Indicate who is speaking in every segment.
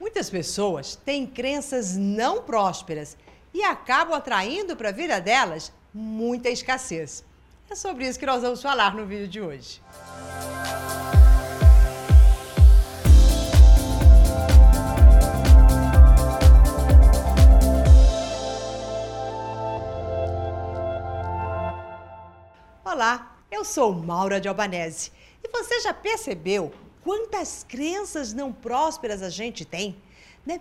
Speaker 1: Muitas pessoas têm crenças não prósperas e acabam atraindo para a vida delas muita escassez. É sobre isso que nós vamos falar no vídeo de hoje. Olá, eu sou Maura de Albanese e você já percebeu quantas crenças não prósperas a gente tem? Né?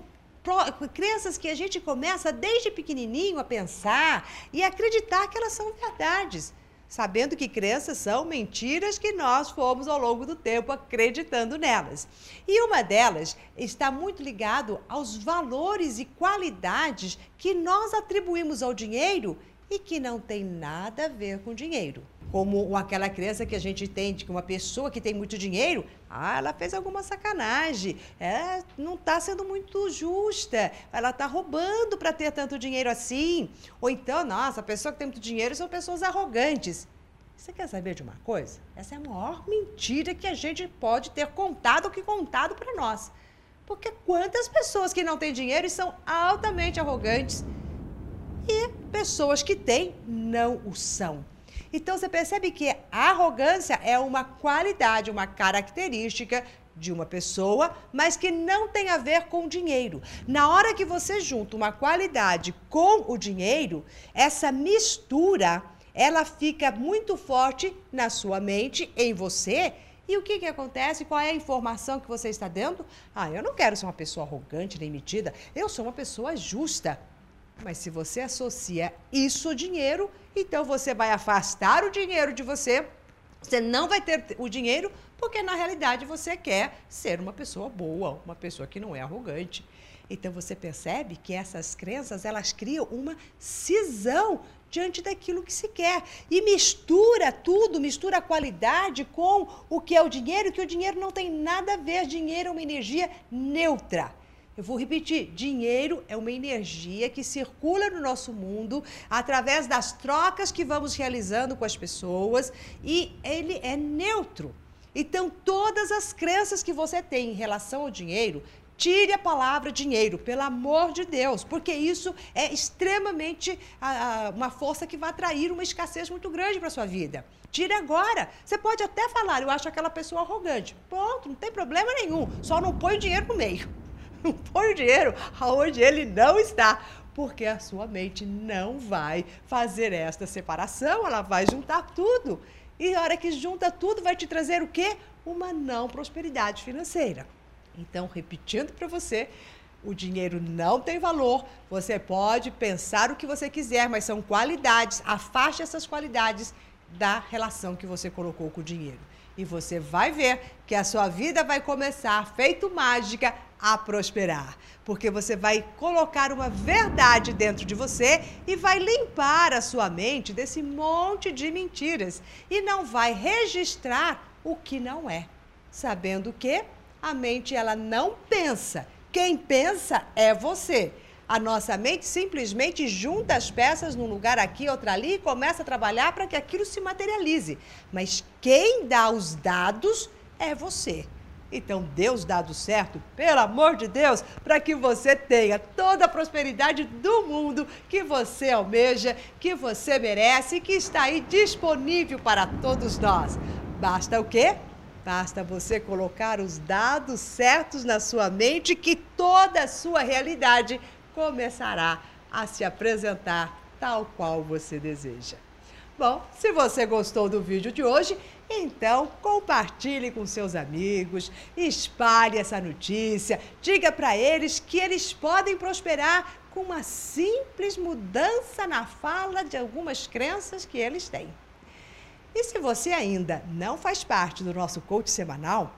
Speaker 1: crenças que a gente começa desde pequenininho a pensar e acreditar que elas são verdades, sabendo que crenças são mentiras que nós fomos ao longo do tempo acreditando nelas. E uma delas está muito ligado aos valores e qualidades que nós atribuímos ao dinheiro e que não tem nada a ver com dinheiro. Como aquela crença que a gente tem de que uma pessoa que tem muito dinheiro, ah, ela fez alguma sacanagem, é, não está sendo muito justa, ela está roubando para ter tanto dinheiro assim. Ou então, nossa, a pessoa que tem muito dinheiro são pessoas arrogantes. Você quer saber de uma coisa? Essa é a maior mentira que a gente pode ter contado ou que contado para nós. Porque quantas pessoas que não têm dinheiro e são altamente arrogantes e pessoas que têm não o são. Então você percebe que a arrogância é uma qualidade, uma característica de uma pessoa, mas que não tem a ver com dinheiro. Na hora que você junta uma qualidade com o dinheiro, essa mistura, ela fica muito forte na sua mente, em você, e o que, que acontece? Qual é a informação que você está dando? Ah, eu não quero ser uma pessoa arrogante nem metida, eu sou uma pessoa justa. Mas se você associa isso ao dinheiro, então você vai afastar o dinheiro de você. Você não vai ter o dinheiro porque na realidade você quer ser uma pessoa boa, uma pessoa que não é arrogante. Então você percebe que essas crenças, elas criam uma cisão diante daquilo que se quer e mistura tudo, mistura a qualidade com o que é o dinheiro, que o dinheiro não tem nada a ver, dinheiro é uma energia neutra. Eu vou repetir: dinheiro é uma energia que circula no nosso mundo através das trocas que vamos realizando com as pessoas e ele é neutro. Então, todas as crenças que você tem em relação ao dinheiro, tire a palavra dinheiro, pelo amor de Deus, porque isso é extremamente ah, uma força que vai atrair uma escassez muito grande para sua vida. Tire agora. Você pode até falar, eu acho aquela pessoa arrogante. Ponto, não tem problema nenhum. Só não põe o dinheiro no meio. Não põe o dinheiro aonde ele não está, porque a sua mente não vai fazer esta separação, ela vai juntar tudo. E a hora que junta tudo, vai te trazer o quê? Uma não prosperidade financeira. Então, repetindo para você, o dinheiro não tem valor. Você pode pensar o que você quiser, mas são qualidades. Afaste essas qualidades da relação que você colocou com o dinheiro. E você vai ver que a sua vida vai começar, feito mágica, a prosperar. Porque você vai colocar uma verdade dentro de você e vai limpar a sua mente desse monte de mentiras. E não vai registrar o que não é. Sabendo que a mente ela não pensa. Quem pensa é você. A nossa mente simplesmente junta as peças num lugar aqui, outra ali e começa a trabalhar para que aquilo se materialize. Mas quem dá os dados é você. Então, Deus dado certo, pelo amor de Deus, para que você tenha toda a prosperidade do mundo que você almeja, que você merece que está aí disponível para todos nós. Basta o quê? Basta você colocar os dados certos na sua mente que toda a sua realidade começará a se apresentar tal qual você deseja. Bom, se você gostou do vídeo de hoje, então compartilhe com seus amigos, espalhe essa notícia, diga para eles que eles podem prosperar com uma simples mudança na fala de algumas crenças que eles têm. E se você ainda não faz parte do nosso coach semanal,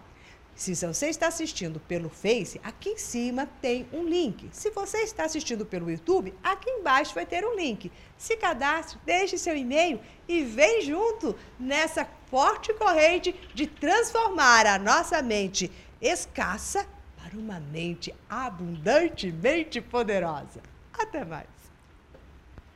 Speaker 1: se você está assistindo pelo Face, aqui em cima tem um link. Se você está assistindo pelo YouTube, aqui embaixo vai ter um link. Se cadastre, deixe seu e-mail e vem junto nessa forte corrente de transformar a nossa mente escassa para uma mente abundantemente poderosa. Até mais!